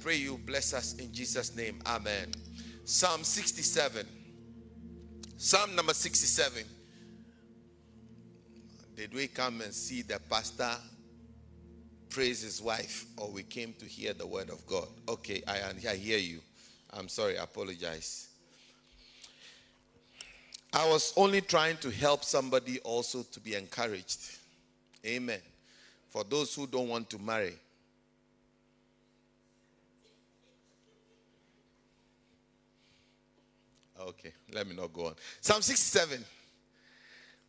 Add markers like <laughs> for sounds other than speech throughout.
Pray you bless us in Jesus' name. Amen. Psalm 67. Psalm number 67. Did we come and see the pastor praise his wife, or we came to hear the word of God? Okay, I, I hear you. I'm sorry, I apologize. I was only trying to help somebody also to be encouraged. Amen. For those who don't want to marry. Okay, let me not go on. Psalm 67.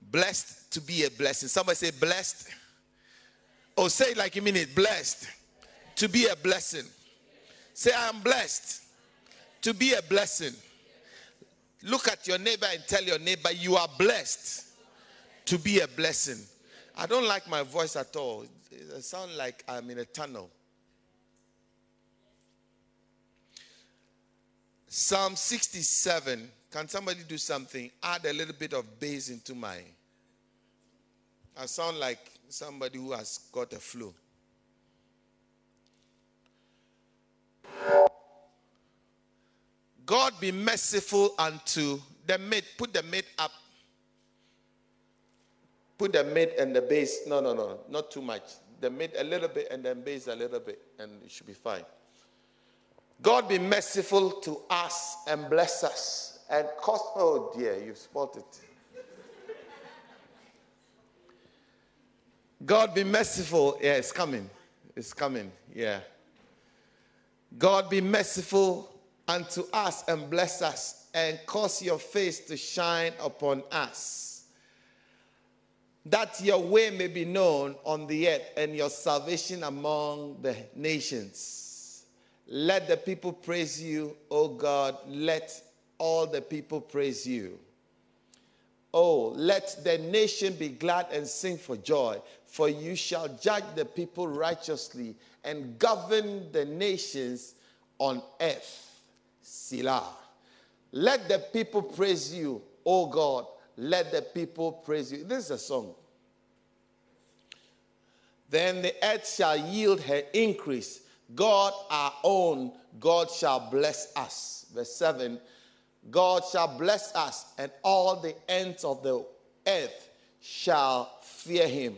Blessed to be a blessing. Somebody say, blessed. Oh, say it like you mean it. Blessed to be a blessing. Say, I am blessed to be a blessing. Look at your neighbor and tell your neighbor, you are blessed to be a blessing. I don't like my voice at all. It sounds like I'm in a tunnel. Psalm 67. Can somebody do something? Add a little bit of bass into my. I sound like somebody who has got a flu. God be merciful unto the mate. Put the mate up. Put the mate and the bass. No, no, no, not too much. The mate a little bit and then bass a little bit, and it should be fine. God be merciful to us and bless us and cause. Oh dear, you've spotted. God be merciful. Yeah, it's coming. It's coming. Yeah. God be merciful unto us and bless us and cause your face to shine upon us, that your way may be known on the earth and your salvation among the nations. Let the people praise you, O God. Let all the people praise you. Oh, let the nation be glad and sing for joy, for you shall judge the people righteously and govern the nations on earth. Selah. Let the people praise you, O God. Let the people praise you. This is a song. Then the earth shall yield her increase God our own, God shall bless us. Verse 7 God shall bless us, and all the ends of the earth shall fear him.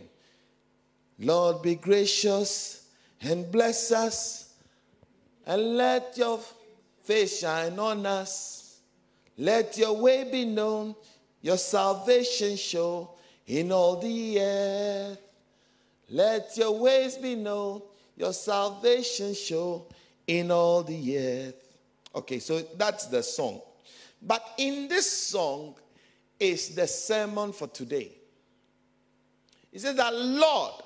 Lord, be gracious and bless us, and let your face shine on us. Let your way be known, your salvation show in all the earth. Let your ways be known your salvation show in all the earth. Okay, so that's the song. But in this song is the sermon for today. He says that, Lord,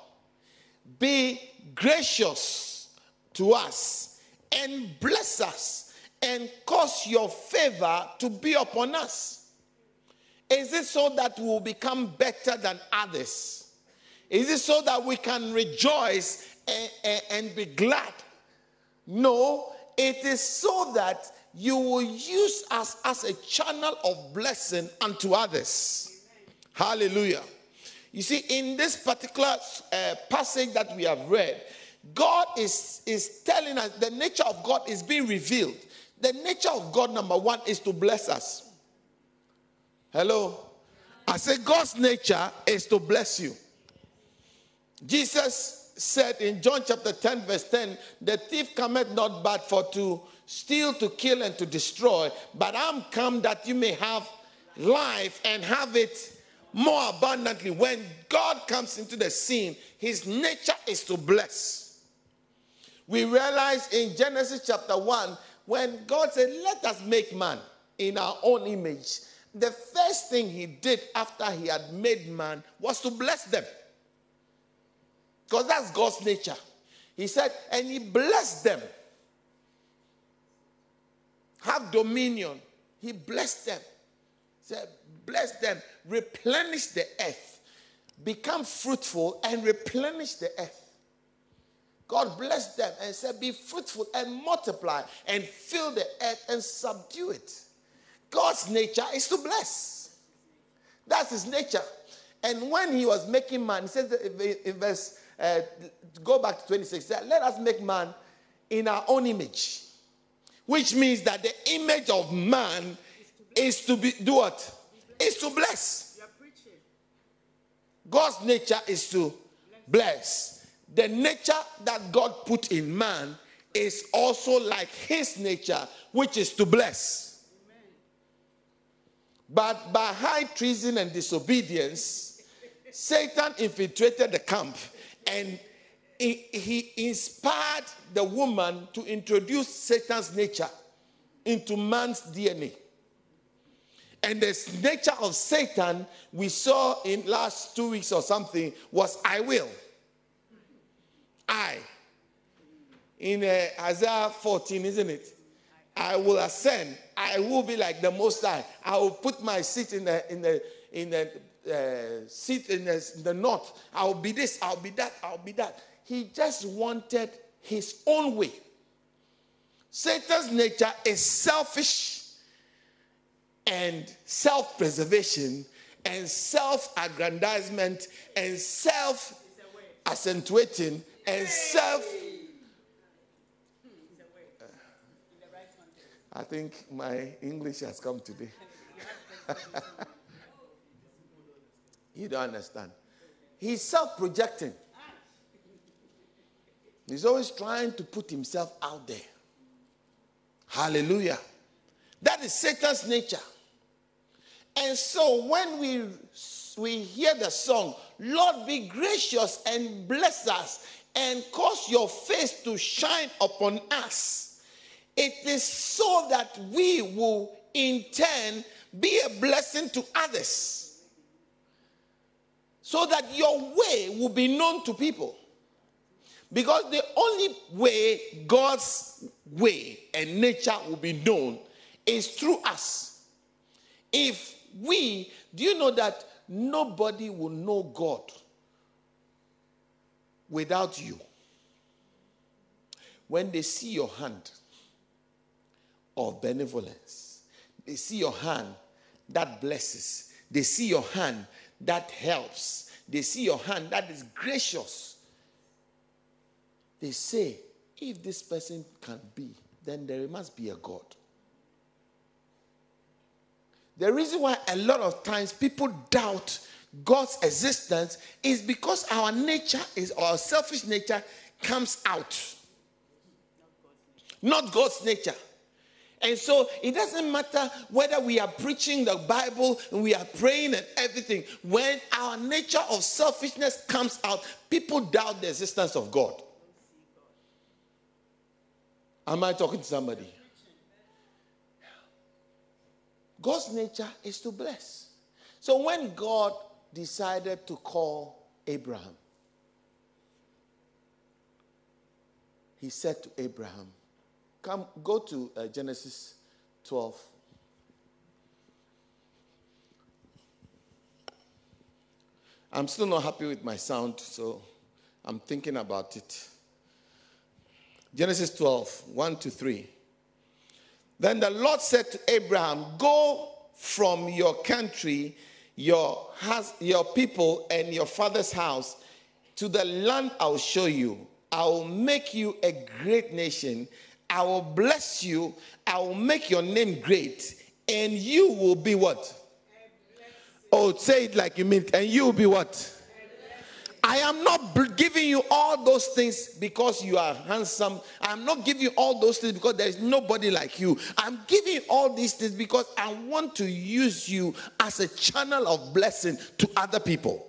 be gracious to us and bless us and cause your favor to be upon us. Is it so that we will become better than others? Is it so that we can rejoice and, and, and be glad. No, it is so that you will use us as a channel of blessing unto others. Hallelujah. You see, in this particular uh, passage that we have read, God is, is telling us the nature of God is being revealed. The nature of God, number one, is to bless us. Hello? I say God's nature is to bless you. Jesus said in John chapter 10, verse 10, the thief cometh not but for to steal, to kill, and to destroy, but I'm come that you may have life and have it more abundantly. When God comes into the scene, his nature is to bless. We realize in Genesis chapter 1, when God said, Let us make man in our own image, the first thing he did after he had made man was to bless them. Because that's God's nature. He said, and he blessed them. Have dominion. He blessed them. He said, bless them, replenish the earth, become fruitful and replenish the earth. God blessed them and said, Be fruitful and multiply and fill the earth and subdue it. God's nature is to bless. That's his nature. And when he was making man, he says in verse uh, go back to 26. Let us make man in our own image, which means that the image of man is to be do what? Is to bless. God's nature is to bless. The nature that God put in man is also like his nature, which is to bless. But by high treason and disobedience, Satan infiltrated the camp and he, inspired the woman to introduce Satan's nature into man's DNA. And the nature of Satan we saw in last two weeks or something was I will. I. In uh, Isaiah 14, isn't it? I will ascend. I will be like the Most High. I will put my seat in the in the in the uh, seat in the, in the north. I'll be this. I'll be that. I'll be that. He just wanted his own way. Satan's nature is selfish and self preservation and self aggrandizement and self accentuating and self. I think my English has come today. <laughs> you don't understand. He's self projecting. He's always trying to put himself out there. Hallelujah. That is Satan's nature. And so when we we hear the song, Lord be gracious and bless us and cause your face to shine upon us. It is so that we will in turn be a blessing to others. So that your way will be known to people. Because the only way God's way and nature will be known is through us. If we, do you know that nobody will know God without you? When they see your hand of benevolence, they see your hand that blesses, they see your hand that helps, they see your hand that is gracious. They say, if this person can be, then there must be a God. The reason why a lot of times people doubt God's existence is because our nature is our selfish nature comes out. Not God's nature. And so it doesn't matter whether we are preaching the Bible and we are praying and everything. When our nature of selfishness comes out, people doubt the existence of God. Am I talking to somebody? God's nature is to bless. So when God decided to call Abraham, he said to Abraham, Come, go to uh, Genesis 12. I'm still not happy with my sound, so I'm thinking about it. Genesis 12, 1 to 3. Then the Lord said to Abraham, Go from your country, your, house, your people, and your father's house to the land I'll show you. I will make you a great nation. I will bless you. I will make your name great. And you will be what? Oh, say it like you mean, it. and you will be what? I am not giving you all those things because you are handsome. I'm not giving you all those things because there is nobody like you. I'm giving you all these things because I want to use you as a channel of blessing to other people.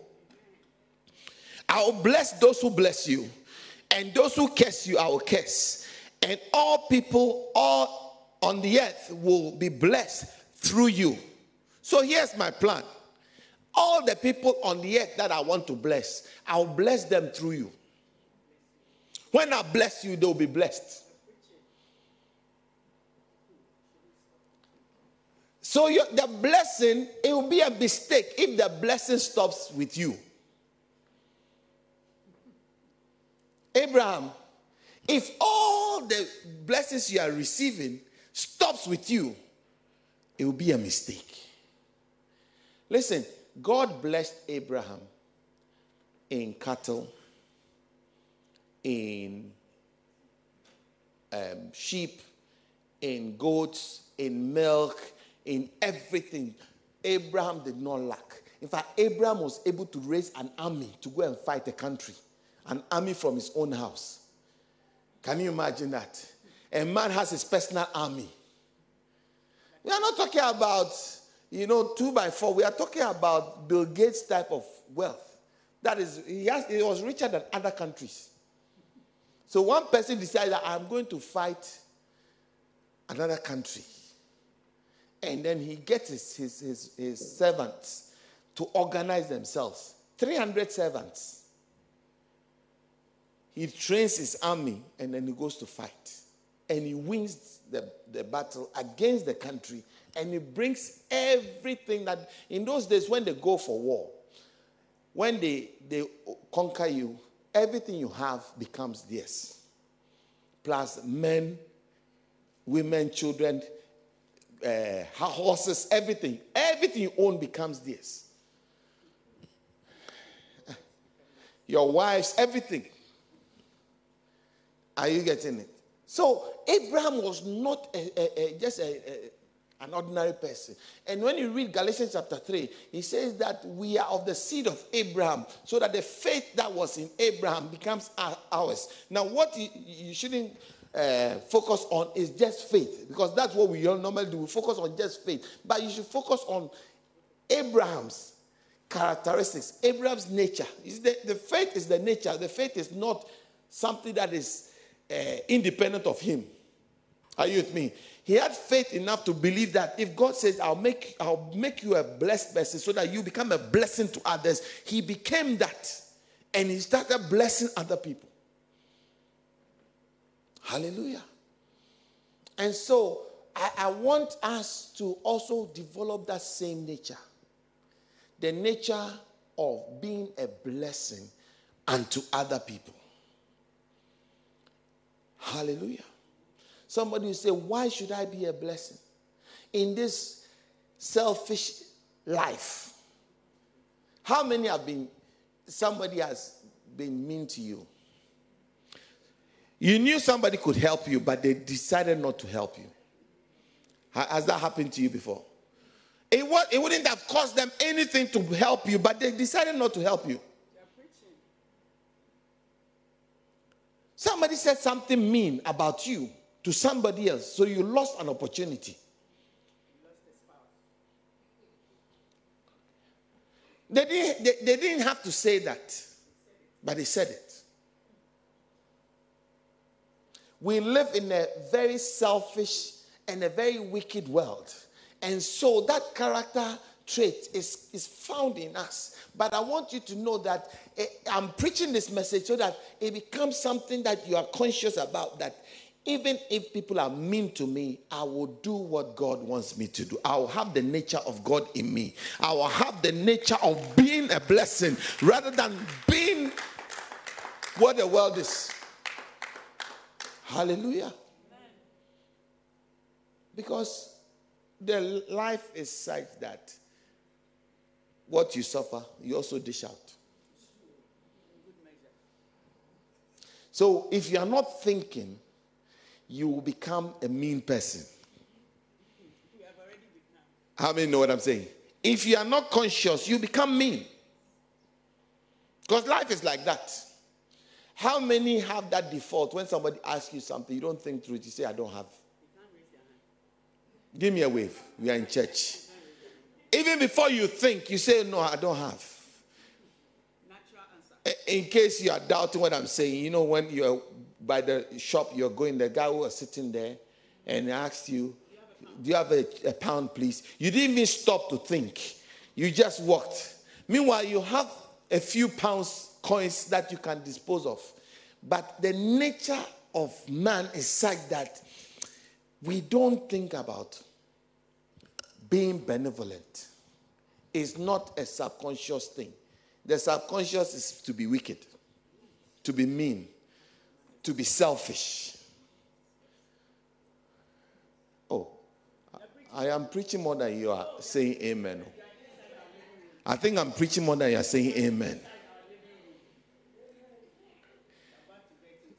I will bless those who bless you, and those who curse you, I will curse. And all people, all on the earth, will be blessed through you. So here's my plan all the people on the earth that I want to bless, I'll bless them through you. When I bless you, they'll be blessed. So your, the blessing, it will be a mistake if the blessing stops with you. Abraham, if all the blessings you are receiving stops with you, it will be a mistake. Listen, God blessed Abraham in cattle, in um, sheep, in goats, in milk, in everything. Abraham did not lack. In fact, Abraham was able to raise an army to go and fight a country, an army from his own house. Can you imagine that? A man has his personal army. We are not talking about, you know, two by four. We are talking about Bill Gates type of wealth. That is, he, has, he was richer than other countries. So one person decided that I'm going to fight another country. And then he gets his, his, his, his servants to organize themselves 300 servants. He trains his army and then he goes to fight. And he wins the, the battle against the country and he brings everything that, in those days when they go for war, when they, they conquer you, everything you have becomes theirs. Plus men, women, children, uh, horses, everything. Everything you own becomes theirs. Your wives, everything. Are you getting it? So Abraham was not a, a, a, just an ordinary person. And when you read Galatians chapter 3, he says that we are of the seed of Abraham, so that the faith that was in Abraham becomes ours. Now, what you, you shouldn't uh, focus on is just faith, because that's what we all normally do. We focus on just faith. But you should focus on Abraham's characteristics, Abraham's nature. The, the faith is the nature, the faith is not something that is uh, independent of him. Are you with me? He had faith enough to believe that if God says, I'll make, I'll make you a blessed person so that you become a blessing to others, he became that. And he started blessing other people. Hallelujah. And so I, I want us to also develop that same nature the nature of being a blessing unto other people. Hallelujah. Somebody will say, Why should I be a blessing? In this selfish life, how many have been, somebody has been mean to you? You knew somebody could help you, but they decided not to help you. Has that happened to you before? It, was, it wouldn't have cost them anything to help you, but they decided not to help you. Somebody said something mean about you to somebody else, so you lost an opportunity. They didn't, they, they didn't have to say that, but they said it. We live in a very selfish and a very wicked world. And so that character trait is, is found in us. But I want you to know that eh, I'm preaching this message so that it becomes something that you are conscious about that even if people are mean to me, I will do what God wants me to do. I will have the nature of God in me. I will have the nature of being a blessing rather than being what the world is. Hallelujah. Because the life is such that what you suffer, you also dish out. So if you are not thinking, you will become a mean person. How many know what I'm saying? If you are not conscious, you become mean. Because life is like that. How many have that default when somebody asks you something, you don't think through it, you say, I don't have. Give me a wave. We are in church. Even before you think, you say, No, I don't have. In case you are doubting what I'm saying, you know, when you're by the shop, you're going, the guy who was sitting there and asked you, Do you have a, a pound, please? You didn't even stop to think. You just walked. Meanwhile, you have a few pounds, coins that you can dispose of. But the nature of man is such that we don't think about being benevolent. is not a subconscious thing. The subconscious is to be wicked, to be mean, to be selfish. Oh, I am preaching more than you are saying amen. I think I'm preaching more than you are saying amen.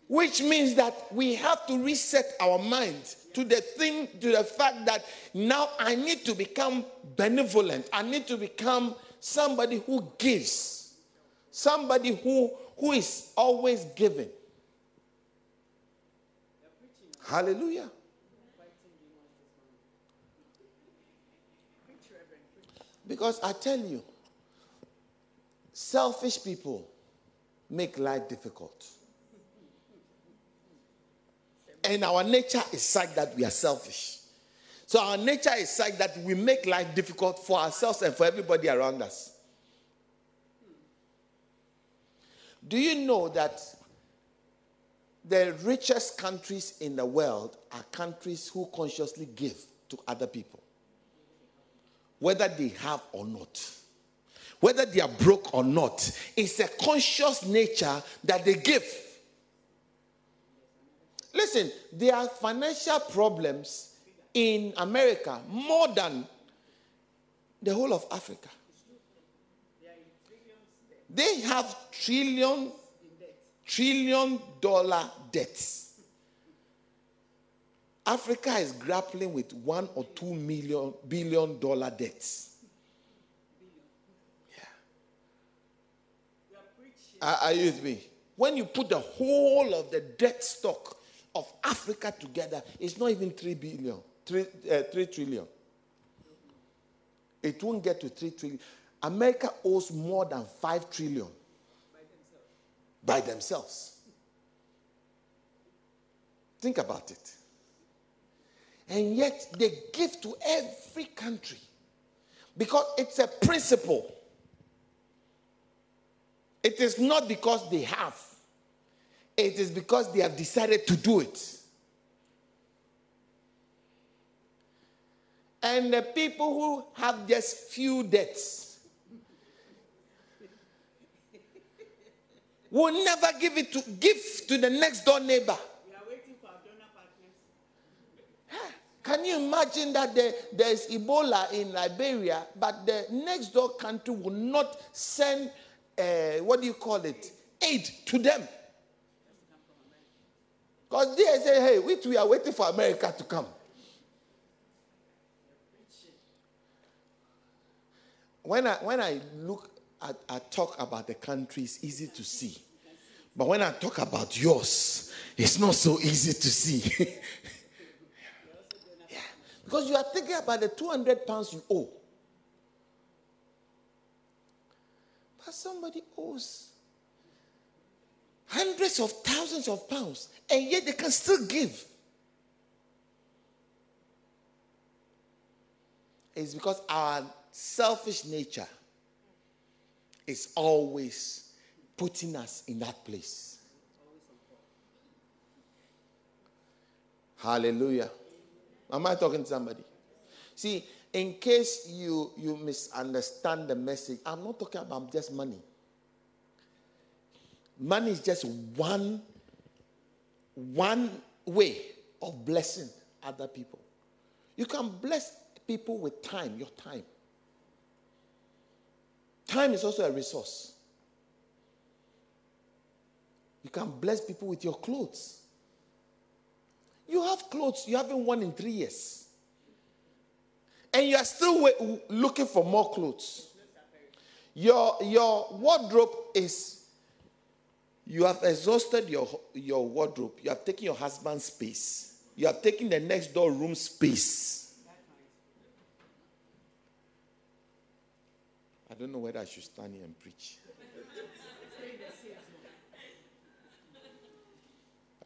Which means that we have to reset our minds to the thing, to the fact that now I need to become benevolent. I need to become somebody who gives, somebody who, who is always giving. Hallelujah. Because I tell you, selfish people make life difficult. And our nature is such that we are selfish. So our nature is such that we make life difficult for ourselves and for everybody around us. Do you know that the richest countries in the world are countries who consciously give to other people? whether they have or not. Whether they are broke or not, it's a conscious nature that they give. Listen, there are financial problems in America more than the whole of Africa. They have trillion, trillion dollar debts. Africa is grappling with one or two million billion dollar debts. Yeah. Are, are you with me? When you put the whole of the debt stock of Africa together, it's not even three billion, three, uh, three trillion. It won't get to three trillion. America owes more than five trillion by themselves. By themselves. Think about it. And yet they give to every country because it's a principle. It is not because they have, it is because they have decided to do it. And the people who have just few debts will never give it to give to the next door neighbor. Can you imagine that there, there's Ebola in Liberia, but the next door country will not send, uh, what do you call it, aid to them? Because they say, hey, we, are waiting for America to come. When I, when I look at, I talk about the country, it's easy to see. But when I talk about yours, it's not so easy to see. <laughs> yeah. Because you are thinking about the 200 pounds you owe. But somebody owes hundreds of thousands of pounds, and yet they can still give. It's because our selfish nature is always putting us in that place. Hallelujah. Am I talking to somebody? See, in case you, you misunderstand the message, I'm not talking about just money. Money is just one, one way of blessing other people. You can bless people with time, your time. Time is also a resource. You can bless people with your clothes. You have clothes you haven't worn in three years. And you are still looking for more clothes. Your, your wardrobe is, you have exhausted your, your wardrobe. You have taken your husband's space. You have taken the next door room space. I don't know whether I should stand here and preach.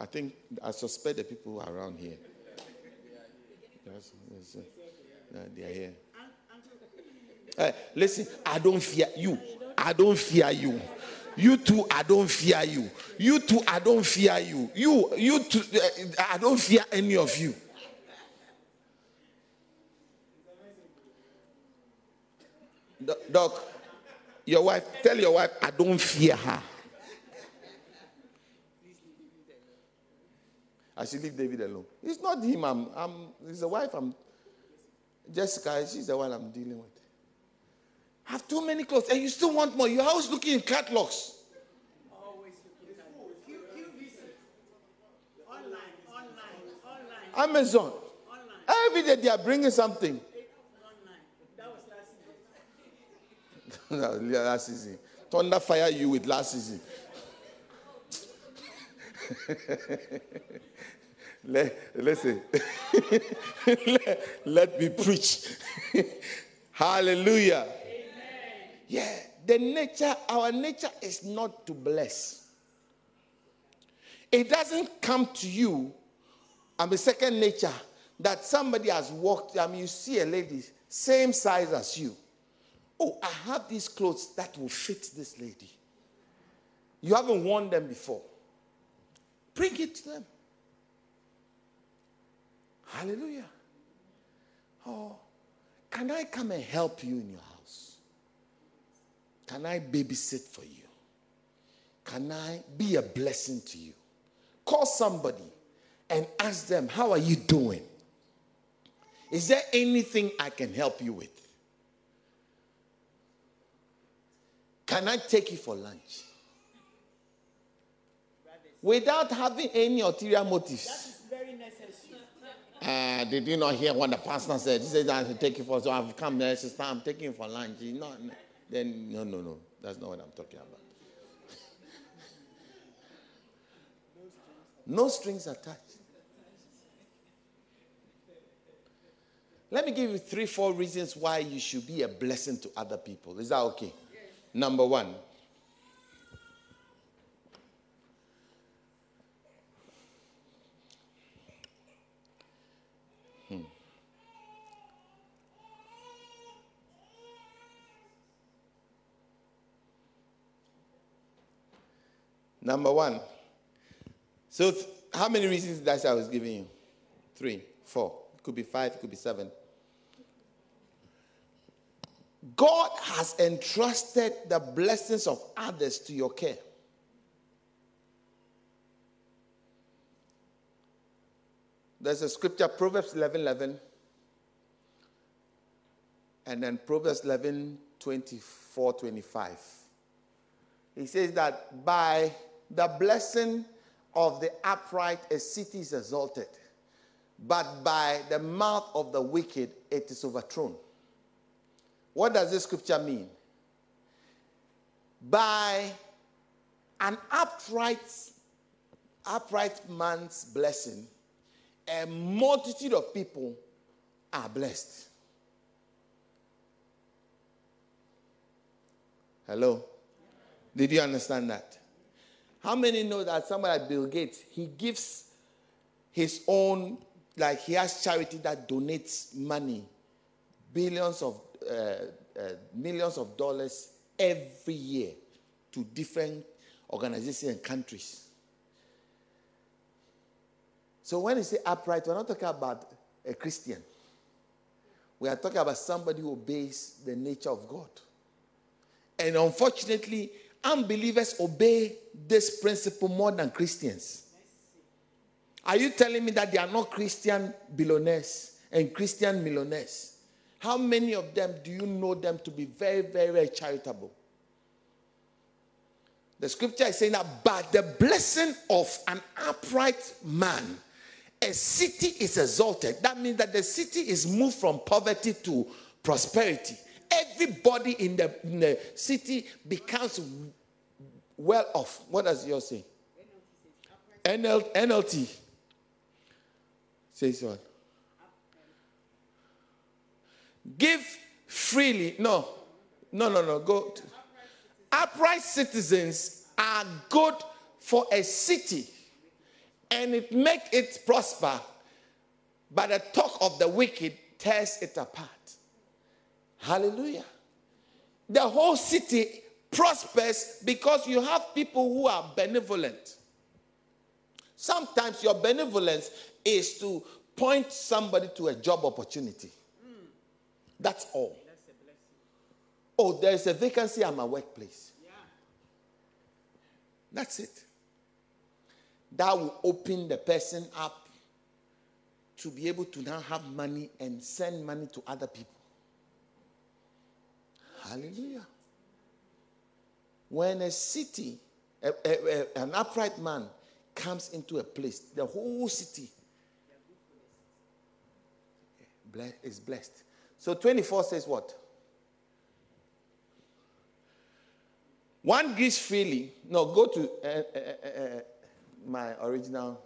I think, I suspect the people around here. Yes, yes, uh, they are here. Listen, I don't fear you. I don't fear you. You too, I don't fear you. You too, I don't fear you. You, you too, uh, I don't fear any of you. Doc, your wife, tell your wife, I don't fear her. I should leave David alone. It's not him. I'm, I'm, it's the wife. I'm, Jessica, she's the one I'm dealing with. I have too many clothes and you still want more. You're always looking in catalogs. Amazon. Every day they are bringing something. <laughs> Online. That was last season. last season. Thunder fire you with last season. <laughs> let, listen. <laughs> let, let me preach. Hallelujah. Yeah, the nature, our nature is not to bless. It doesn't come to you, I'm a second nature, that somebody has walked, I mean, you see a lady, same size as you. Oh, I have these clothes that will fit this lady. You haven't worn them before. Bring it to them. Hallelujah. Oh, can I come and help you in your house? Can I babysit for you? Can I be a blessing to you? Call somebody and ask them, How are you doing? Is there anything I can help you with? Can I take you for lunch? Without having any ulterior motives. That is very necessary. Uh, did you not hear what the pastor said? He said, I should take you for, so I've come there, sister, I'm taking you for lunch. Not, then, no, no, no. That's not what I'm talking about. <laughs> no strings attached. Let me give you three, four reasons why you should be a blessing to other people. Is that okay? Number one. Number one. So, th- how many reasons say I was giving you? Three, four. It could be five, it could be seven. God has entrusted the blessings of others to your care. There's a scripture, Proverbs 11 11, and then Proverbs 11 24 25. He says that by the blessing of the upright, a city is exalted, but by the mouth of the wicked, it is overthrown. What does this scripture mean? By an upright, upright man's blessing, a multitude of people are blessed. Hello? Did you understand that? How many know that somebody like Bill Gates, he gives his own, like he has charity that donates money, billions of uh, uh, millions of dollars every year to different organizations and countries. So when you say upright, we're not talking about a Christian. We are talking about somebody who obeys the nature of God. And unfortunately, unbelievers obey this principle more than Christians. Are you telling me that they are not Christian billionaires and Christian millionaires? How many of them do you know them to be very, very, very charitable? The scripture is saying that by the blessing of an upright man, a city is exalted. That means that the city is moved from poverty to prosperity. Everybody in the, in the city becomes well off. What does yours say? NL, NLT says what? Give freely. No, no, no, no. Go. To. Upright citizens are good for a city and it make it prosper, but the talk of the wicked tears it apart. Hallelujah. The whole city prospers because you have people who are benevolent. Sometimes your benevolence is to point somebody to a job opportunity. That's all. oh, there's a vacancy at my workplace. Yeah. That's it. That will open the person up to be able to now have money and send money to other people. Hallelujah. When a city, a, a, a, an upright man comes into a place, the whole city is blessed. So 24 says what? One gives freely. No, go to uh, uh, uh, my original,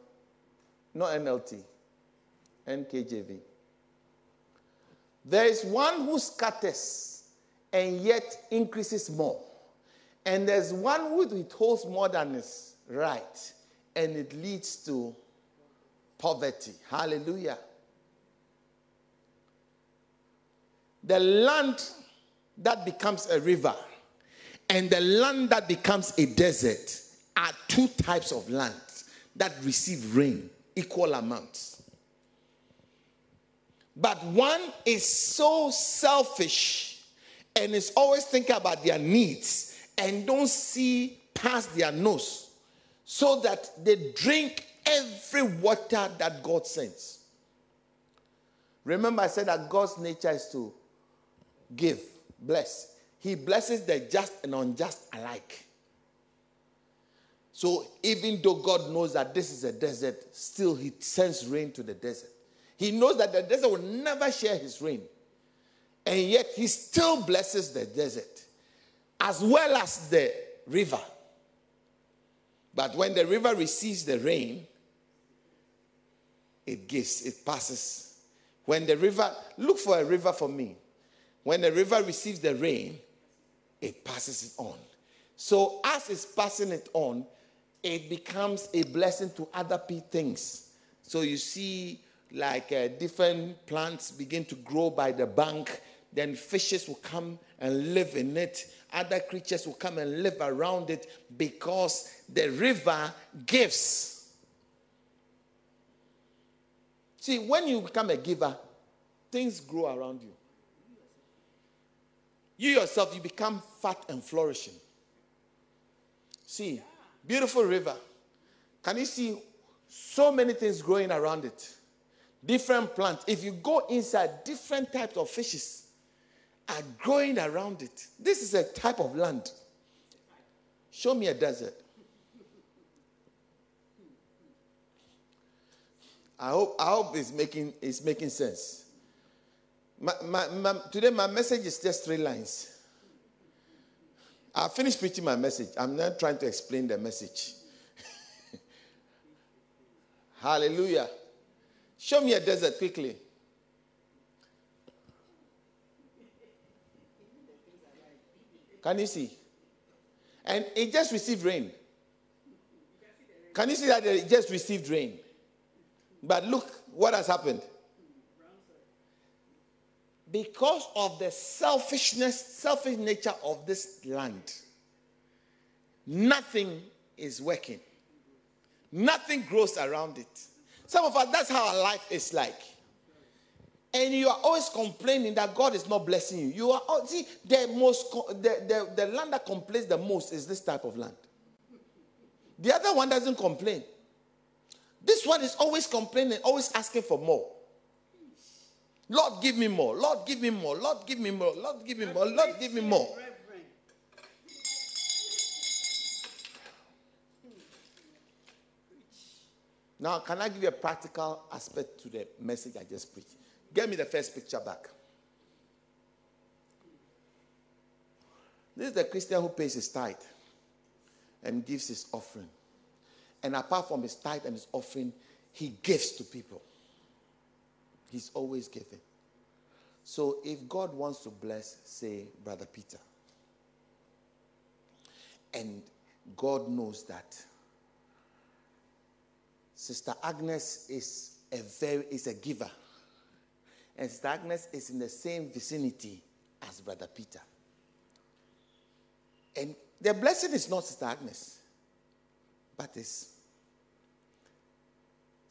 not NLT, NKJV. There is one who scatters and yet increases more. And there's one who withholds more than is right, and it leads to poverty. Hallelujah. The land that becomes a river and the land that becomes a desert are two types of land that receive rain, equal amounts. But one is so selfish and is always thinking about their needs and don't see past their nose so that they drink every water that God sends. Remember, I said that God's nature is to give, bless. He blesses the just and unjust alike. So even though God knows that this is a desert, still He sends rain to the desert. He knows that the desert will never share His rain. And yet He still blesses the desert as well as the river. But when the river receives the rain, it gives, it passes. When the river, look for a river for me. When the river receives the rain, it passes it on. So as it's passing it on, it becomes a blessing to other things. So you see, like uh, different plants begin to grow by the bank, then fishes will come and live in it. Other creatures will come and live around it because the river gives. See, when you become a giver, things grow around you. You yourself, you become fat and flourishing. See, beautiful river. Can you see so many things growing around it? Different plants. If you go inside, different types of fishes are growing around it. This is a type of land. Show me a desert. I hope, I hope it's making, it's making sense. My, my, my, today, my message is just three lines. I finished preaching my message. I'm not trying to explain the message. <laughs> Hallelujah. Show me a desert quickly. Can you see? And it just received rain. Can you see that it just received rain? But look what has happened because of the selfishness, selfish nature of this land, nothing is working. Nothing grows around it. Some of us, that's how our life is like. And you are always complaining that God is not blessing you. You are see the most the, the, the land that complains the most is this type of land. The other one doesn't complain. This one is always complaining, always asking for more. Lord, give me more. Lord, give me more. Lord, give me more. Lord, give me more. Lord, give me more. Now, can I give you a practical aspect to the message I just preached? Get me the first picture back. This is the Christian who pays his tithe and gives his offering. And apart from his tithe and his offering, he gives to people. He's always giving. So if God wants to bless, say, Brother Peter, and God knows that Sister Agnes is a very is a giver. And Sister Agnes is in the same vicinity as Brother Peter. And the blessing is not Sister Agnes, but is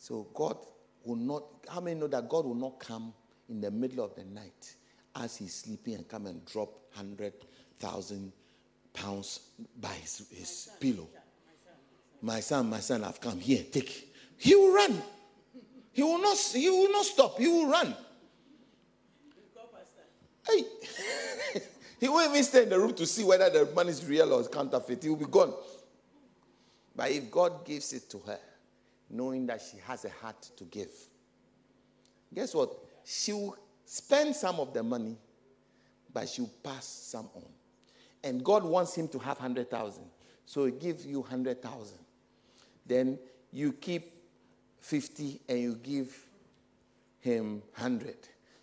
so God will not, how many know that God will not come in the middle of the night as he's sleeping and come and drop 100,000 pounds by his, his my pillow? My son, my son, I've come here, take. He will run. He will not, he will not stop. He will run. Hey. <laughs> he won't even stay in the room to see whether the money is real or counterfeit. He will be gone. But if God gives it to her, knowing that she has a heart to give. Guess what? She will spend some of the money, but she'll pass some on. And God wants him to have 100,000. So he gives you 100,000. Then you keep 50 and you give him 100.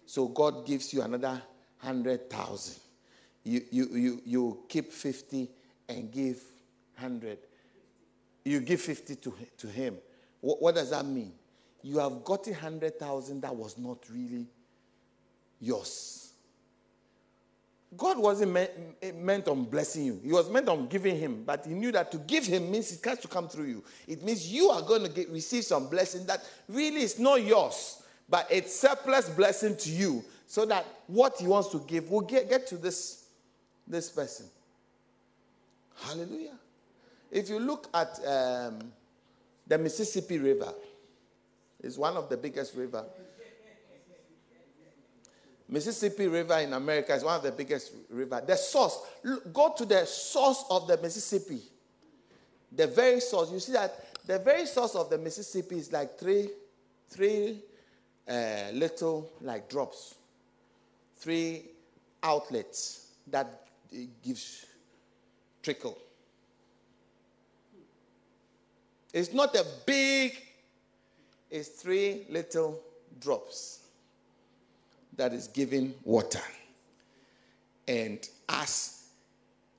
So God gives you another 100,000. You, you, you, you keep 50 and give 100. You give 50 to, to him. What, what does that mean? You have gotten 100,000 that was not really yours. God wasn't meant, meant on blessing you. He was meant on giving him, but he knew that to give him means it has to come through you. It means you are going to get, receive some blessing that really is not yours, but it's surplus blessing to you, so that what he wants to give will get, get to this, this person. Hallelujah. If you look at um, the Mississippi River, it's one of the biggest rivers Mississippi River in America is one of the biggest river. The source, go to the source of the Mississippi. The very source. You see that the very source of the Mississippi is like three, three uh, little like drops, three outlets that gives trickle. It's not a big, it's three little drops that is giving water. And as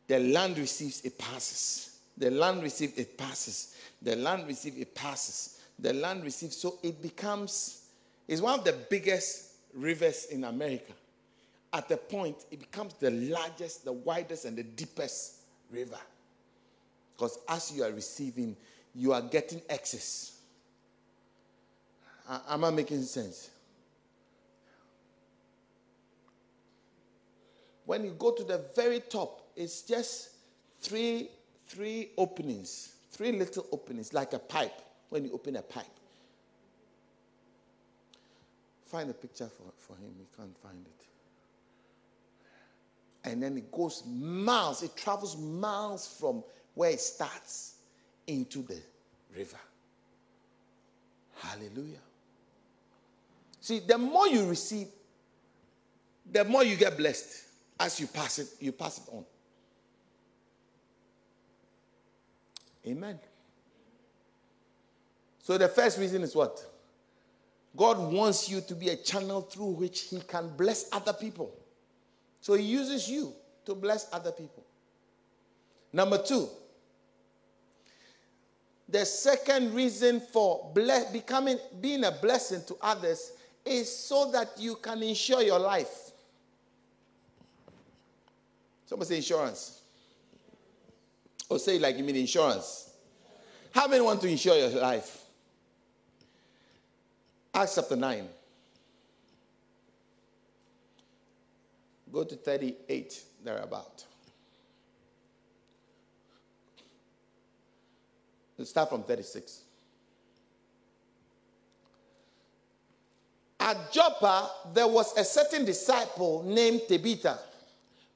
the land receives, it passes. The land receives, it passes. The land receives, it passes. The land receives, so it becomes, it's one of the biggest rivers in America. At the point, it becomes the largest, the widest, and the deepest river. Because as you are receiving, you are getting excess. Am I making sense? When you go to the very top, it's just three, three openings, three little openings, like a pipe when you open a pipe. Find a picture for, for him. He can't find it. And then it goes miles, it travels miles from where it starts into the river. Hallelujah. See, the more you receive, the more you get blessed. As you pass it, you pass it on. Amen. So the first reason is what? God wants you to be a channel through which He can bless other people. So He uses you to bless other people. Number two, the second reason for bless, becoming being a blessing to others is so that you can ensure your life. Somebody say insurance. Or say like you mean insurance. How many want to insure your life? Acts chapter 9. Go to 38, thereabout. Let's start from 36. At Joppa, there was a certain disciple named Tabitha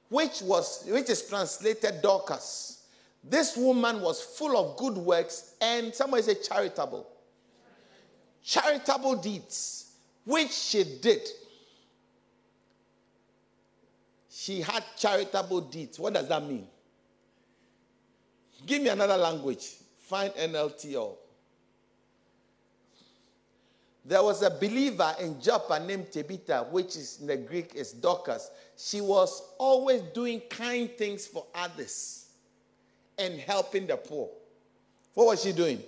which was which is translated Dorcas. This woman was full of good works and somebody say charitable. Charitable deeds, which she did. She had charitable deeds. What does that mean? Give me another language. Find NLT or there was a believer in Joppa named Tabitha, which is in the Greek is Dorcas. She was always doing kind things for others and helping the poor. What was she doing?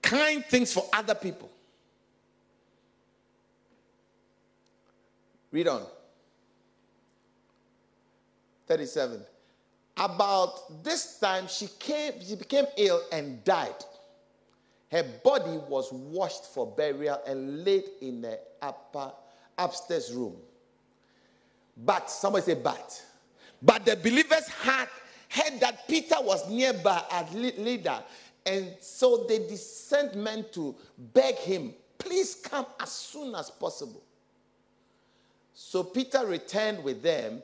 Kind things for other people. Read on. 37. About this time, she came, she became ill and died. Her body was washed for burial and laid in the upper upstairs room. But somebody say, but. But the believers had heard that Peter was nearby at Lydda, and so they sent men to beg him, please come as soon as possible. So Peter returned with them,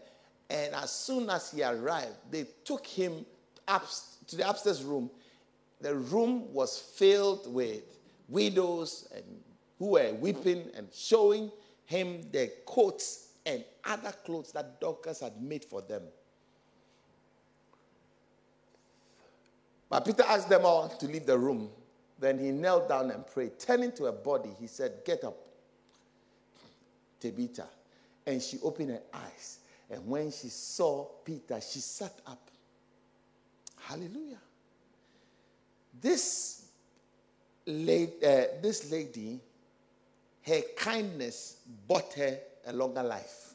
and as soon as he arrived, they took him up to the upstairs room the room was filled with widows and who were weeping and showing him the coats and other clothes that Dorcas had made for them. But Peter asked them all to leave the room. Then he knelt down and prayed. Turning to her body, he said, Get up, Tabitha. And she opened her eyes. And when she saw Peter, she sat up. Hallelujah. This lady, uh, this lady, her kindness bought her a longer life.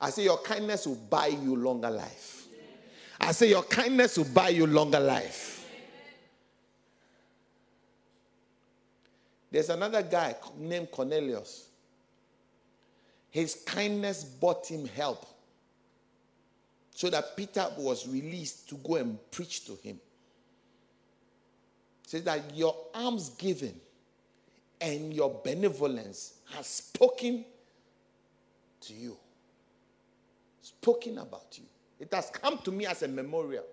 I say your kindness will buy you longer life. I say your kindness will buy you longer life. There's another guy named Cornelius. His kindness bought him help so that Peter was released to go and preach to him. Says that your alms giving and your benevolence has spoken to you spoken about you. It has come to me as a memorial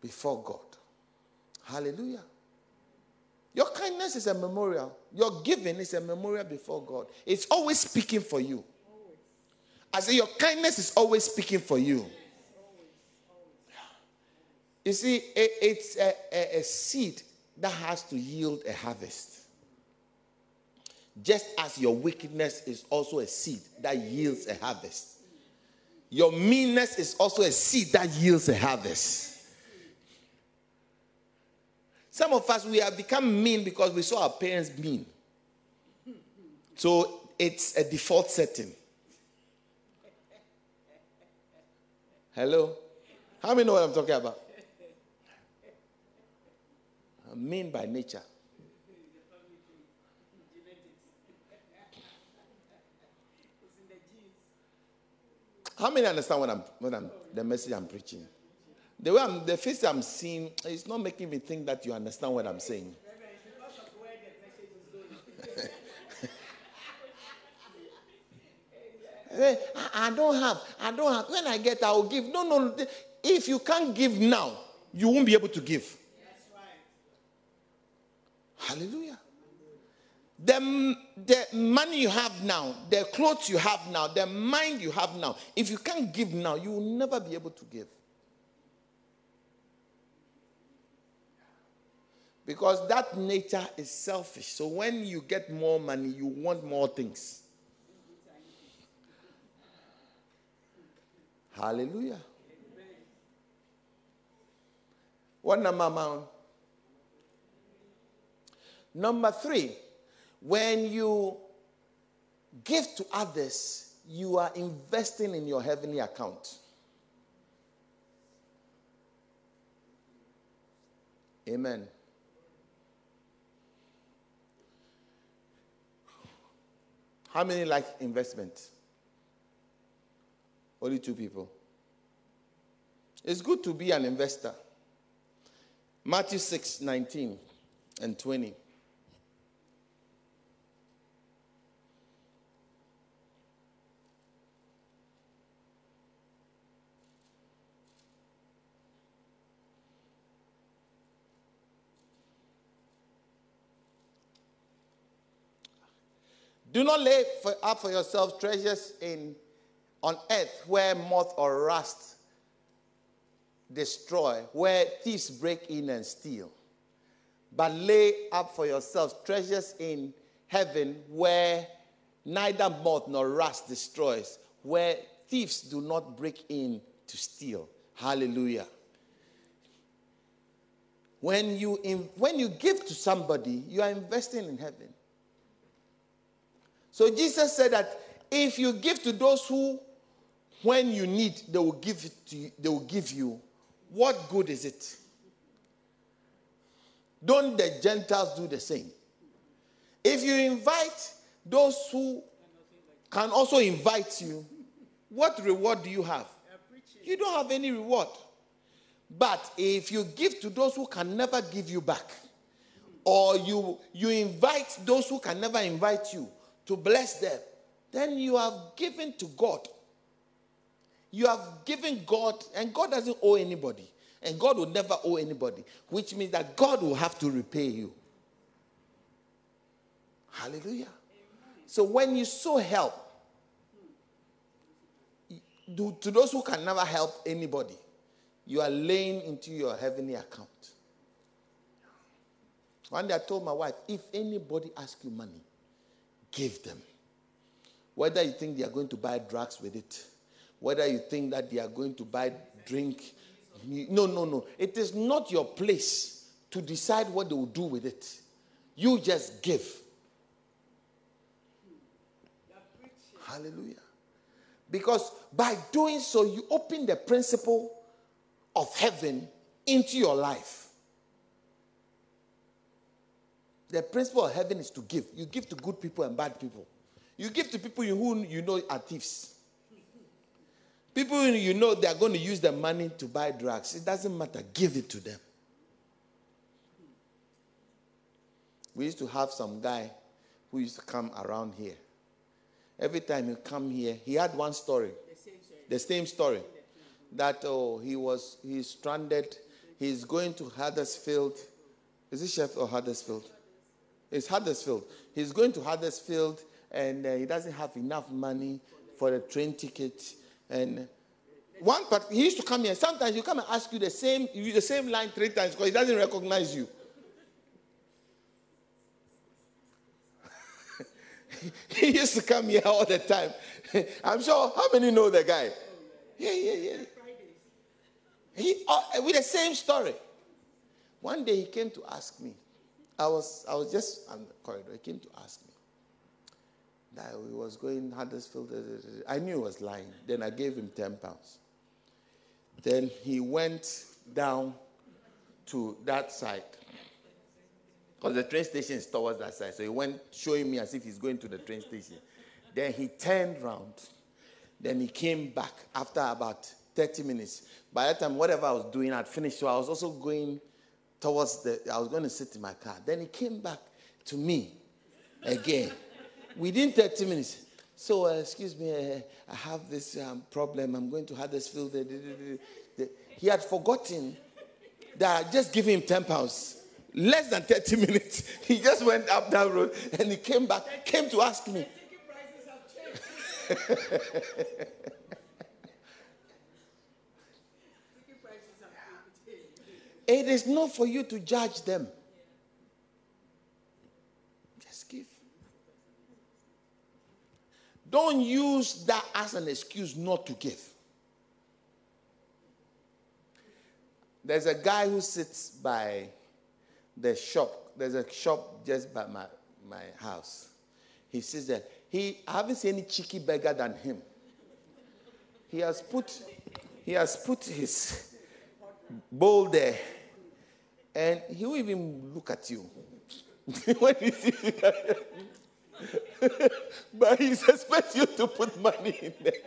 before God. Hallelujah. Your kindness is a memorial. Your giving is a memorial before God. It's always speaking for you. I say your kindness is always speaking for you. You see, it's a, a, a seed that has to yield a harvest just as your wickedness is also a seed that yields a harvest. Your meanness is also a seed that yields a harvest. Some of us, we have become mean because we saw our parents mean. So it's a default setting. Hello? How many know what I'm talking about? I'm mean by nature. How many understand what I'm, what I'm the message I'm preaching? The way I'm, the face I'm seeing is not making me think that you understand what I'm saying. <laughs> I don't have. I don't have. When I get, I will give. No, no. If you can't give now, you won't be able to give. Hallelujah. The, the money you have now, the clothes you have now, the mind you have now, if you can't give now, you will never be able to give. Because that nature is selfish. So when you get more money, you want more things. Hallelujah. What number, Mom? Number three, when you give to others, you are investing in your heavenly account. Amen. How many like investment? Only two people. It's good to be an investor. Matthew 6 19 and 20. Do not lay for, up for yourselves treasures in on earth where moth or rust destroy, where thieves break in and steal. But lay up for yourselves treasures in heaven where neither moth nor rust destroys, where thieves do not break in to steal. Hallelujah. When you, in, when you give to somebody, you are investing in heaven. So Jesus said that if you give to those who, when you need, they will give to you, they will give you, what good is it? Don't the Gentiles do the same? If you invite those who can also invite you, what reward do you have? You don't have any reward. But if you give to those who can never give you back, or you, you invite those who can never invite you, to bless them, then you have given to God. You have given God, and God doesn't owe anybody. And God will never owe anybody, which means that God will have to repay you. Hallelujah. So when you sow help, do, to those who can never help anybody, you are laying into your heavenly account. One day I told my wife, if anybody asks you money, give them. Whether you think they are going to buy drugs with it, whether you think that they are going to buy drink. No, no, no. It is not your place to decide what they will do with it. You just give. Hallelujah. Because by doing so, you open the principle of heaven into your life. The principle of heaven is to give. You give to good people and bad people. You give to people who you know are thieves. People you know they are going to use the money to buy drugs. It doesn't matter. Give it to them. We used to have some guy who used to come around here. Every time he come here, he had one story. The same story. The same story. That oh, he was he's stranded. He's going to Huddersfield. Is it Sheffield or Huddersfield? It's Huddersfield. He's going to Huddersfield and uh, he doesn't have enough money for the train ticket. And one part, he used to come here. Sometimes you come and ask you the same, the same line three times because he doesn't recognize you. <laughs> he used to come here all the time. <laughs> I'm sure how many know the guy? Yeah, yeah, yeah. He uh, with the same story. One day he came to ask me. I was I was just on the corridor. He came to ask me that he was going Huddersfield. I knew he was lying. Then I gave him 10 pounds. Then he went down to that side. Because the train station is towards that side. So he went showing me as if he's going to the train station. Then he turned round. Then he came back after about 30 minutes. By that time, whatever I was doing, I'd finished. So I was also going towards the, I was going to sit in my car. Then he came back to me again within 30 minutes. So, uh, excuse me, uh, I have this um, problem. I'm going to Huddersfield. He had forgotten that I just gave him 10 pounds. Less than 30 <laughs> minutes. He just went up that road and he came back, came to ask me. <laughs> it is not for you to judge them. Just give. Don't use that as an excuse not to give. There's a guy who sits by the shop. There's a shop just by my, my house. He says that he I haven't seen any cheeky beggar than him. He has put he has put his bowl there, and he will even look at you <laughs> when he sees you. <laughs> but he expecting you to put money in there. <laughs>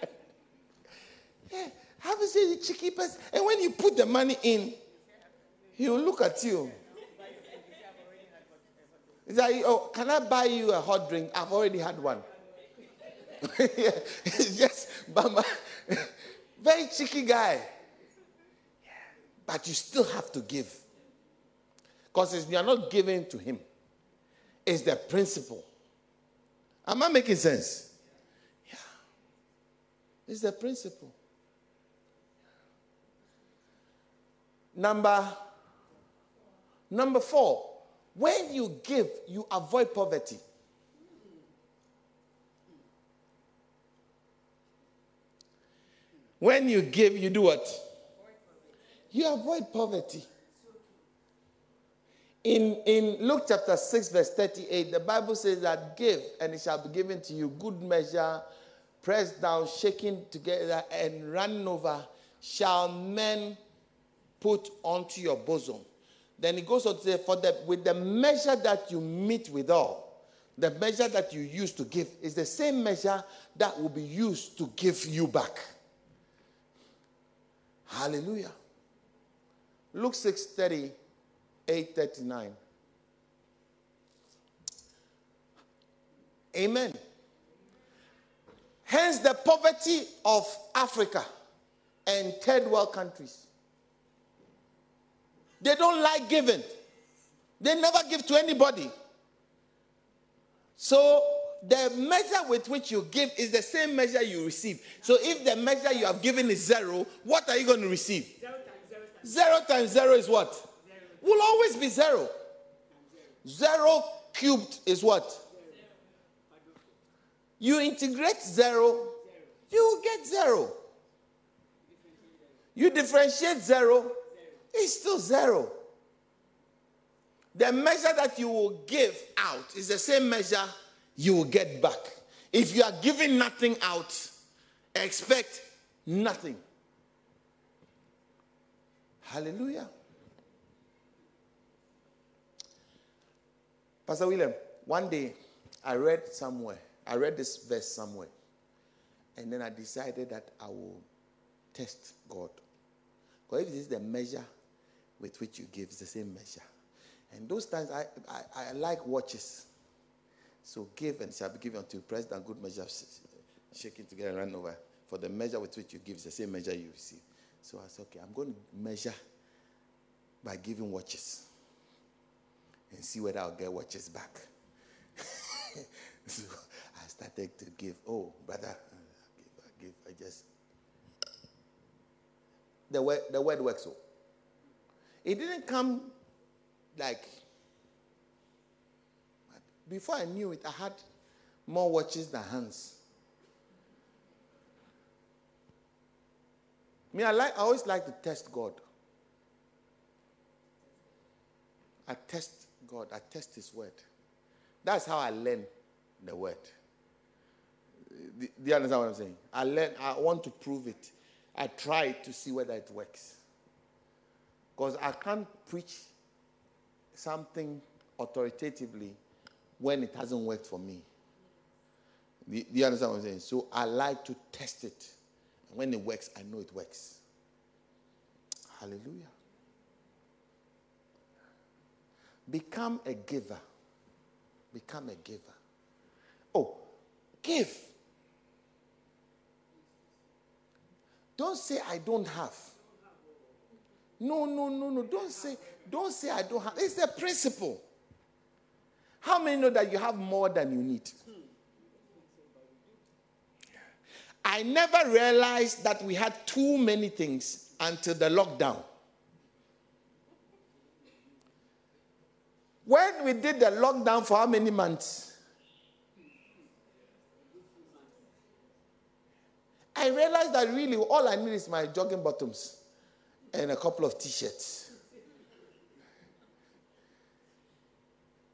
Yeah, have you seen the cheeky person? And when you put the money in, he will look at you. He's like, oh, can I buy you a hot drink? I've already had one. yeah, just Bama. Very cheeky guy. Yeah. But you still have to give. Because you're not giving to him. It's the principle. Am I making sense? Yeah. It's the principle. Number number 4. When you give, you avoid poverty. When you give, you do what? You avoid poverty. In, in Luke chapter 6, verse 38, the Bible says that give and it shall be given to you good measure, pressed down, shaken together, and running over, shall men put onto your bosom. Then it goes on to say, For the, with the measure that you meet withal, the measure that you use to give is the same measure that will be used to give you back. Hallelujah. Luke 6 30 839. Amen. Hence the poverty of Africa and third world countries. They don't like giving. They never give to anybody. So the measure with which you give is the same measure you receive. So if the measure you have given is zero, what are you going to receive? Zero times zero, times zero, times zero is what? Will always be zero. Zero cubed is what? You integrate zero, you get zero. You differentiate zero, it's still zero. The measure that you will give out is the same measure you will get back. If you are giving nothing out, expect nothing. Hallelujah. Pastor William, one day I read somewhere, I read this verse somewhere, and then I decided that I will test God. Because if this is the measure with which you give, it's the same measure. And those times I, I, I like watches. So give and shall be given unto you. Pressed down good measure, shaking together and run over. For the measure with which you give is the same measure you receive. So I said, okay, I'm going to measure by giving watches and see whether I'll get watches back. <laughs> so I started to give. Oh, brother, I give, I give, I just. The word, the word works so. It didn't come like before I knew it, I had more watches than hands. Me, I like I always like to test God. I test God, I test His word. That's how I learn the word. Do you understand what I'm saying? I learn, I want to prove it. I try to see whether it works. Because I can't preach something authoritatively when it hasn't worked for me. Do you understand what I'm saying? So I like to test it. And when it works, I know it works. Hallelujah. Become a giver. Become a giver. Oh, give. Don't say I don't have. No, no, no, no. Don't say, don't say I don't have. It's a principle. How many know that you have more than you need? I never realized that we had too many things until the lockdown. When we did the lockdown for how many months? I realized that really all I need is my jogging bottoms and a couple of t shirts.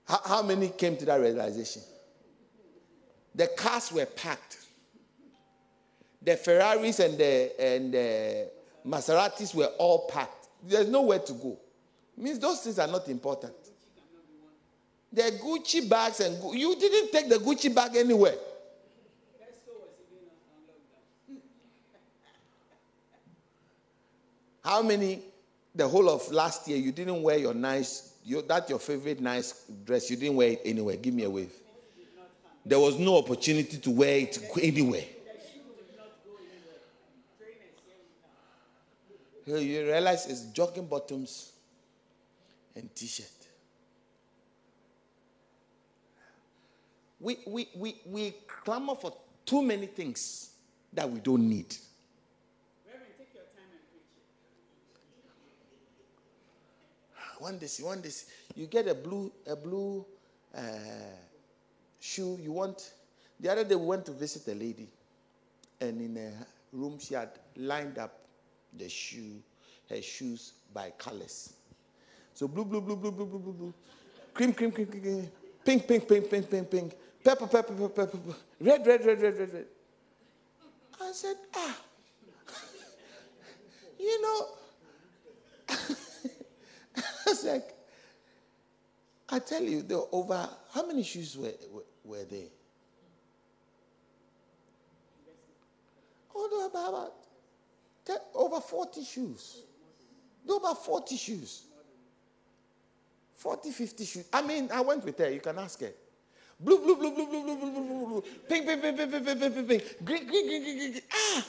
How, how many came to that realization? The cars were packed. The Ferraris and the, and the Maseratis were all packed. There's nowhere to go. It means those things are not important. The Gucci bags and you didn't take the Gucci bag anywhere. How many, the whole of last year, you didn't wear your nice, your, that your favorite nice dress, you didn't wear it anywhere? Give me a wave. There was no opportunity to wear it anywhere. You realize it's jogging bottoms and t We, we, we, we clamor for too many things that we don't need. One day, one day, you get a blue, a blue uh, shoe. You want. The other day, we went to visit a lady, and in a room, she had lined up the shoe, her shoes by colors. So blue, blue, blue, blue, blue, blue, blue, blue, cream, cream, cream, cream, cream, pink, pink, pink, pink, pink, pink, pepper, pepper, pepper, pepper, red, red, red, red, red, red. I said, ah, <laughs> you know. <laughs> I was like, I tell you, there were over, how many shoes were, were, were there? There about, about over 40 shoes. There about 40 shoes. 40, 50 shoes. I mean, I went with her. You can ask her. Blue, blue, blue, blue, blue, blue, blue, blue, blue, blue. Pink, pink, pink, pink, pink, pink, pink, pink. Green, green, green, green, green, green. Ah!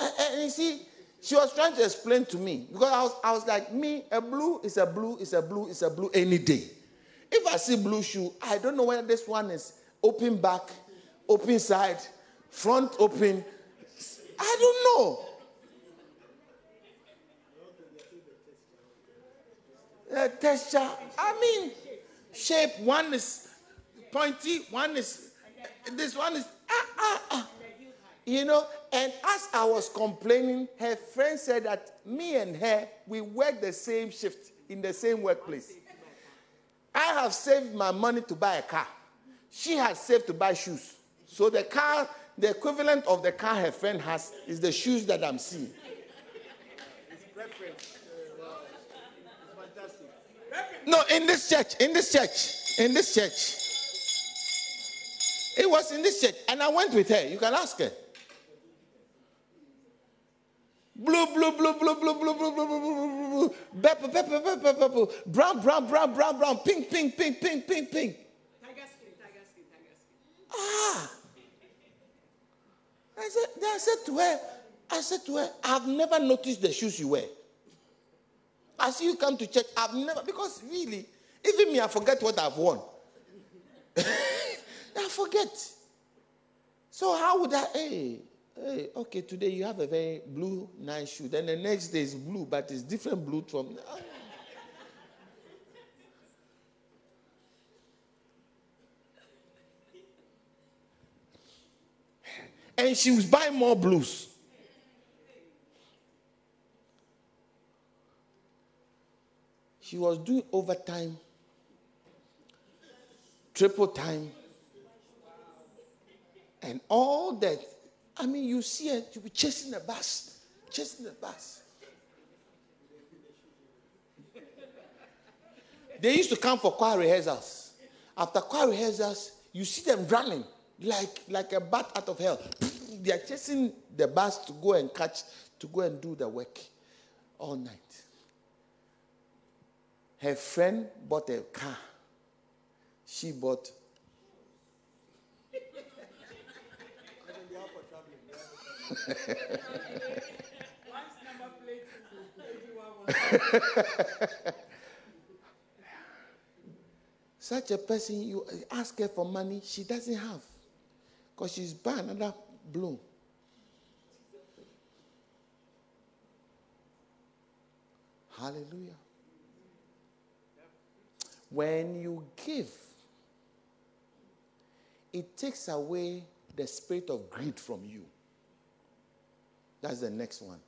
And, and you see, she was trying to explain to me because I was, I was like, me, a blue is a blue, is a blue, is a blue any day. If I see blue shoe, I don't know whether this one is open back, open side, front open. I don't know. Uh, texture, I mean, shape. One is pointy, one is, this one is, ah, ah, ah. You know, and as I was complaining, her friend said that me and her, we work the same shift in the same workplace. I have saved my money to buy a car. She has saved to buy shoes. So the car, the equivalent of the car her friend has is the shoes that I'm seeing. No, in this church, in this church, in this church. It was in this church. And I went with her. You can ask her. Blue, blue, blue, blue, blue, blue, blue, blue, blue, blue, blue, purple, purple, purple, purple, brown, brown, brown, brown, brown, pink, pink, pink, pink, pink, pink. Ah. I said, I said to her, I said to her, I've never noticed the shoes you wear. See you come to church, I've never, because really, even me, I forget what I've worn. <laughs> I forget. So how would I, hey, hey, okay, today you have a very blue nice shoe. Then the next day is blue, but it's different blue from. <laughs> and she was buying more blues. She was doing overtime, triple time, and all that I mean, you see her, you'll be chasing the bus, chasing the bus. they used to come for choir rehearsals. After choir rehearsals, you see them running like, like a bat out of hell. They are chasing the bus to go and catch, to go and do the work all night. Her friend bought a car. She bought <laughs> Such a person, you ask her for money, she doesn't have. Because she's buying another bloom. Hallelujah. When you give, it takes away the spirit of greed from you. That's the next one.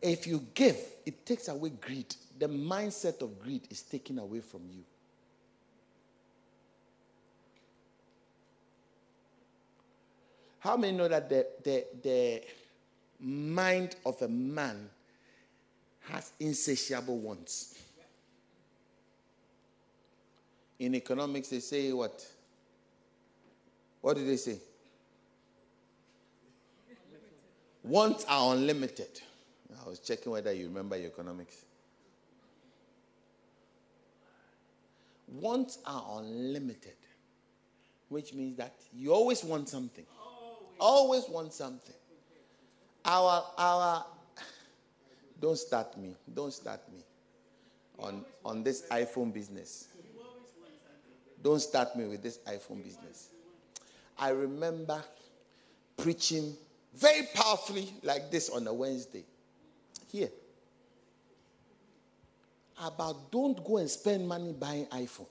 If you give, it takes away greed. The mindset of greed is taken away from you. How many know that the, the, the mind of a man has insatiable wants? In economics, they say what? What did they say? Wants are unlimited. I was checking whether you remember your economics. Wants are unlimited, which means that you always want something. Always want something. Our, our, don't start me. Don't start me on, on this iPhone business. Don't start me with this iPhone business. I remember preaching very powerfully like this on a Wednesday here about don't go and spend money buying iPhone.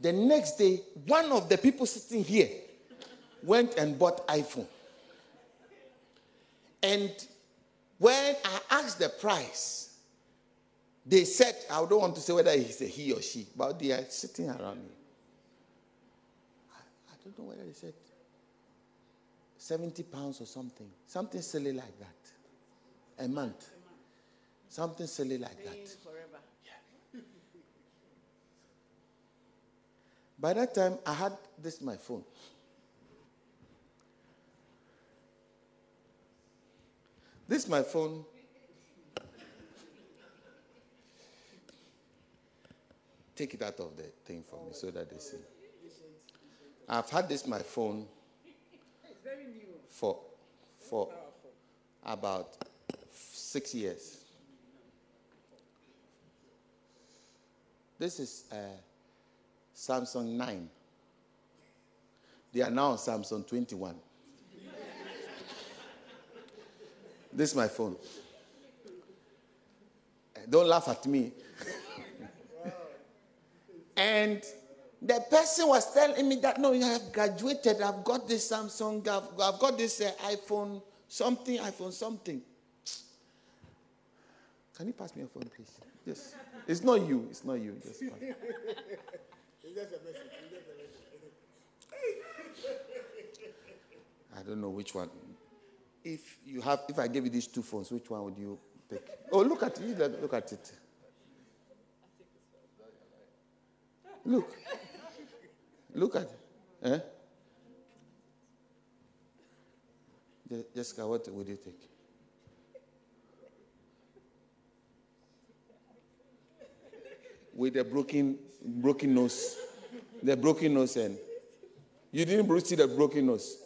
The next day, one of the people sitting here went and bought iPhone. And when I asked the price, they said, I don't want to say whether it's a he or she, but they are sitting around me I don't know whether they said 70 pounds or something. Something silly like that. A month. Something silly like that. Yeah. By that time, I had this my phone. This is my phone. Take it out of the thing for me so that they see. I've had this my phone for for about six years. This is uh, Samsung 9. They are now on Samsung 21. This is my phone. Don't laugh at me. <laughs> and the person was telling me that no, you have graduated. I've got this Samsung. I've, I've got this uh, iPhone something. iPhone something. Can you pass me your phone, please? Yes. It's not you. It's not you. Just pass. <laughs> I don't know which one. If you have, if I gave you these two phones, which one would you take? Oh, look at it. Look at it. Look. Look at it. Eh? Jessica, what would you take? With a broken, broken nose. The broken nose and you didn't see the broken nose.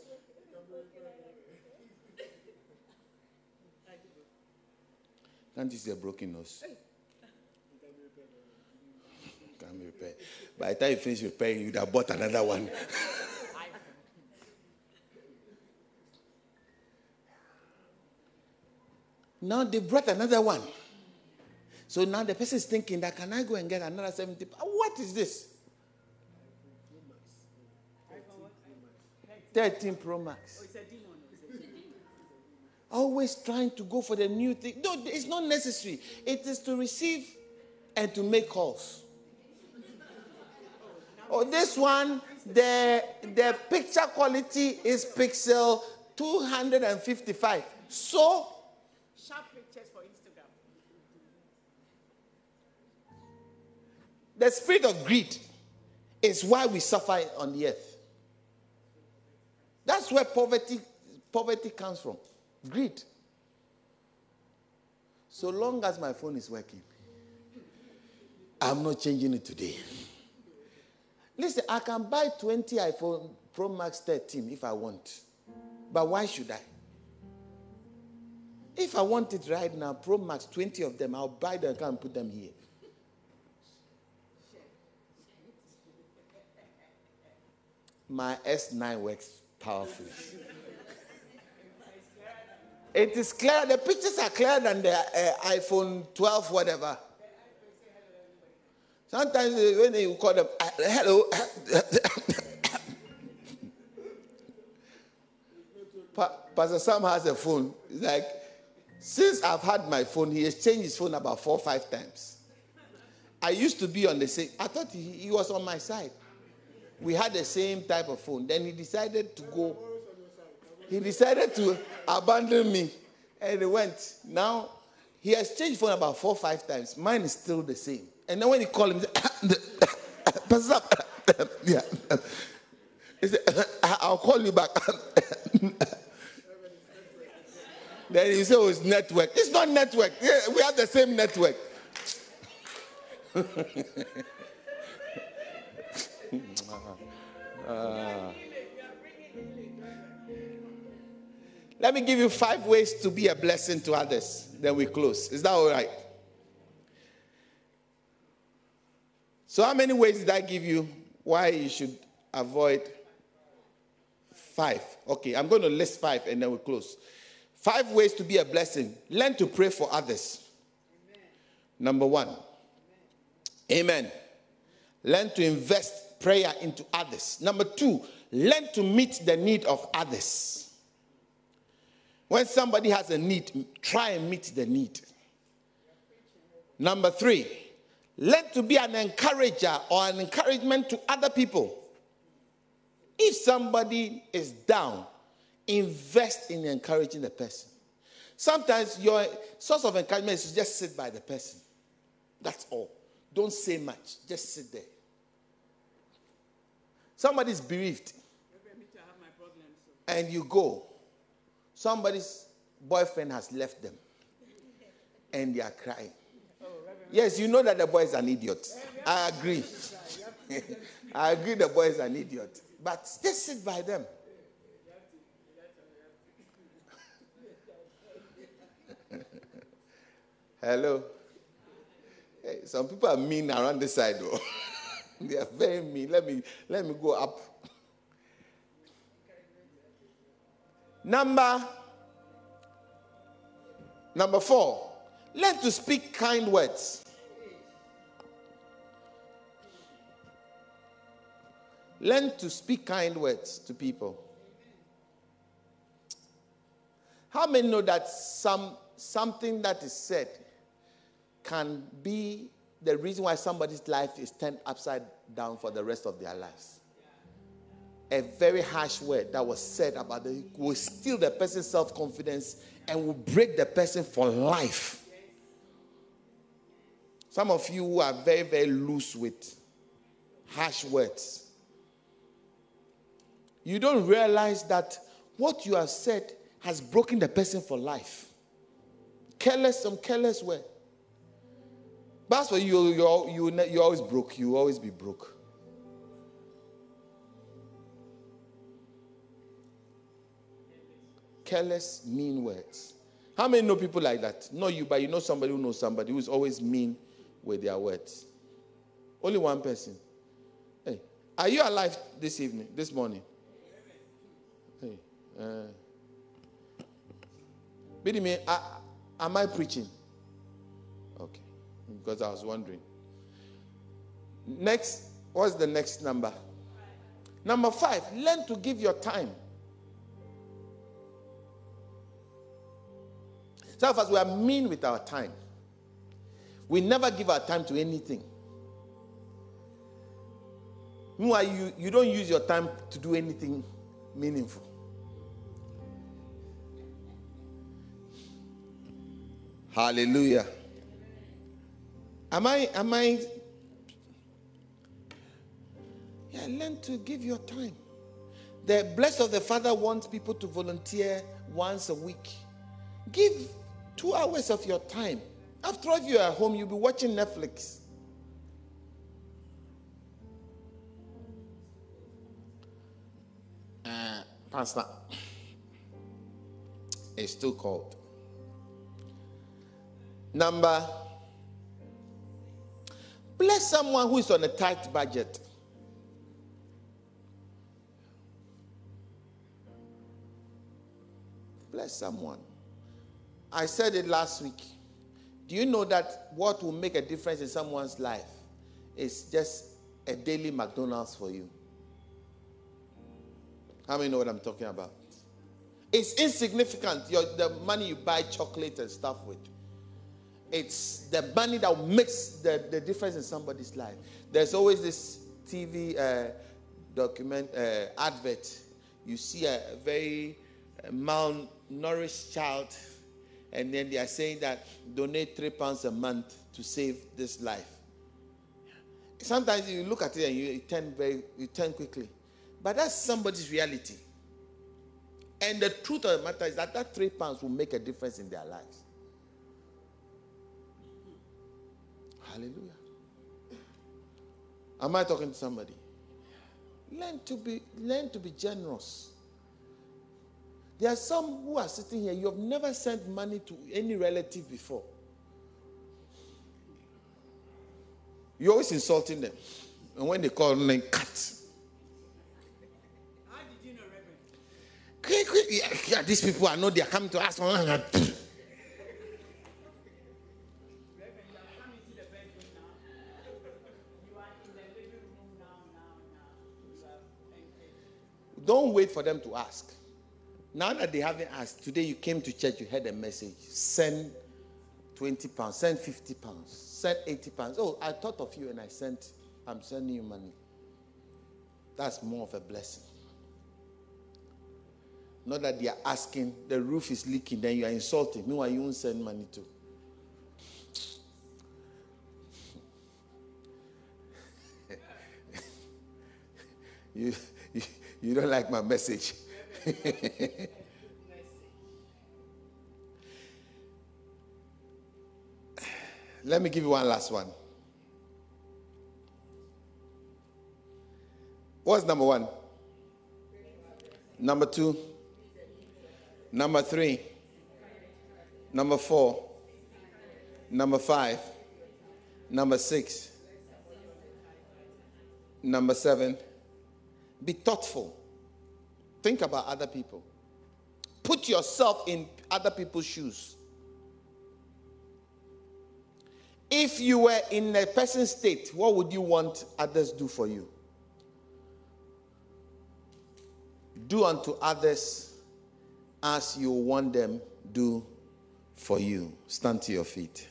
Can't you see a broken nose? Can't be repaired. By the time you finish repairing, you'd have bought another one. <laughs> now they brought another one. So now the person is thinking that can I go and get another 70? What is this? 13 Pro Max. Oh, Always trying to go for the new thing. No, it's not necessary. It is to receive and to make calls. Oh, this one, the, the picture quality is pixel 255. So, sharp pictures for Instagram. The spirit of greed is why we suffer on the earth. That's where poverty, poverty comes from. Greed. So long as my phone is working, I'm not changing it today. Listen, I can buy 20 iPhone Pro Max 13 if I want. But why should I? If I want it right now, Pro Max, 20 of them, I'll buy them and put them here. My S9 works powerfully. It is clear. The pictures are clearer than the uh, iPhone 12, whatever. Sometimes when you call them, uh, hello. <coughs> Pastor Sam has a phone. It's like, since I've had my phone, he has changed his phone about four or five times. I used to be on the same, I thought he, he was on my side. We had the same type of phone. Then he decided to go, he decided to abandon me and he went. Now, he has changed phone about four or five times. Mine is still the same. And then when you call him, Pastor <coughs> yeah. He said, <coughs> I'll call you back. <coughs> then he said, oh, it's network. It's not network. We have the same network. uh, <laughs> let me give you five ways to be a blessing to others. Then we close. Is that all right? So, how many ways did I give you why you should avoid five? Okay, I'm going to list five and then we close. Five ways to be a blessing. Learn to pray for others. Amen. Number one. Amen. Amen. Learn to invest prayer into others. Number two, learn to meet the need of others. When somebody has a need, try and meet the need. Number three, learn to be an encourager or an encouragement to other people. If somebody is down, invest in encouraging the person. Sometimes your source of encouragement is to just sit by the person. That's all. Don't say much, just sit there. Somebody's bereaved. And you go. Somebody's boyfriend has left them and they are crying. Yes, you know that the boy is an idiot. I agree. <laughs> I agree the boy is an idiot. But still sit by them. <laughs> Hello. Hey, some people are mean around this side though. <laughs> they are very mean. Let me let me go up Number number four. Learn to speak kind words. Learn to speak kind words to people. How many know that some something that is said can be the reason why somebody's life is turned upside down for the rest of their lives? A very harsh word that was said about the will steal the person's self-confidence and will break the person for life. Some of you who are very, very loose with harsh words. You don't realize that what you have said has broken the person for life. Careless, some careless. But that's why you, you, you, you always broke. You always be broke. Careless, mean words. How many know people like that? Not you, but you know somebody who knows somebody who is always mean with their words. Only one person. Hey, are you alive this evening, this morning? Hey, uh, Bidimi, am I preaching? Okay, because I was wondering. Next, what's the next number? Number five, learn to give your time. Some of us, we are mean with our time. We never give our time to anything. Meanwhile, you, you don't use your time to do anything meaningful. Hallelujah. Am I, am I, yeah, learn to give your time. The blessed of the Father wants people to volunteer once a week. Give two hours of your time. After all, you're at home, you'll be watching Netflix. Uh, Pastor, it's too cold. Number, bless someone who is on a tight budget. Bless someone. I said it last week. Do you know that what will make a difference in someone's life is just a daily McDonald's for you? How many know what I'm talking about? It's insignificant, your, the money you buy chocolate and stuff with. It's the money that makes the, the difference in somebody's life. There's always this TV uh, document uh, advert. You see a very uh, malnourished child, and then they are saying that donate three pounds a month to save this life. Sometimes you look at it and you turn very, you turn quickly, but that's somebody's reality. And the truth of the matter is that that three pounds will make a difference in their lives. Hallelujah. Am I talking to somebody? Learn to be learn to be generous. There are some who are sitting here, you have never sent money to any relative before. You're always insulting them. And when they call them, cut. How did you know, Reverend? Yeah, yeah, these people, I know they are coming to ask. Reverend, you have come into the bedroom now. You are in the living room now, now, now. You have. Don't wait for them to ask. Now that they haven't asked, today you came to church, you heard a message. Send 20 pounds, send 50 pounds, send 80 pounds. Oh, I thought of you and I sent, I'm sending you money. That's more of a blessing. Not that they are asking, the roof is leaking, then you are insulting. Meanwhile, you won't send money to. <laughs> you, you, you don't like my message. <laughs> Let me give you one last one. What's number one? Number two? Number three? Number four? Number five. Number six. Number seven. Be thoughtful. Think about other people. Put yourself in other people's shoes. If you were in a person's state, what would you want others do for you? Do unto others as you want them do for you. Stand to your feet.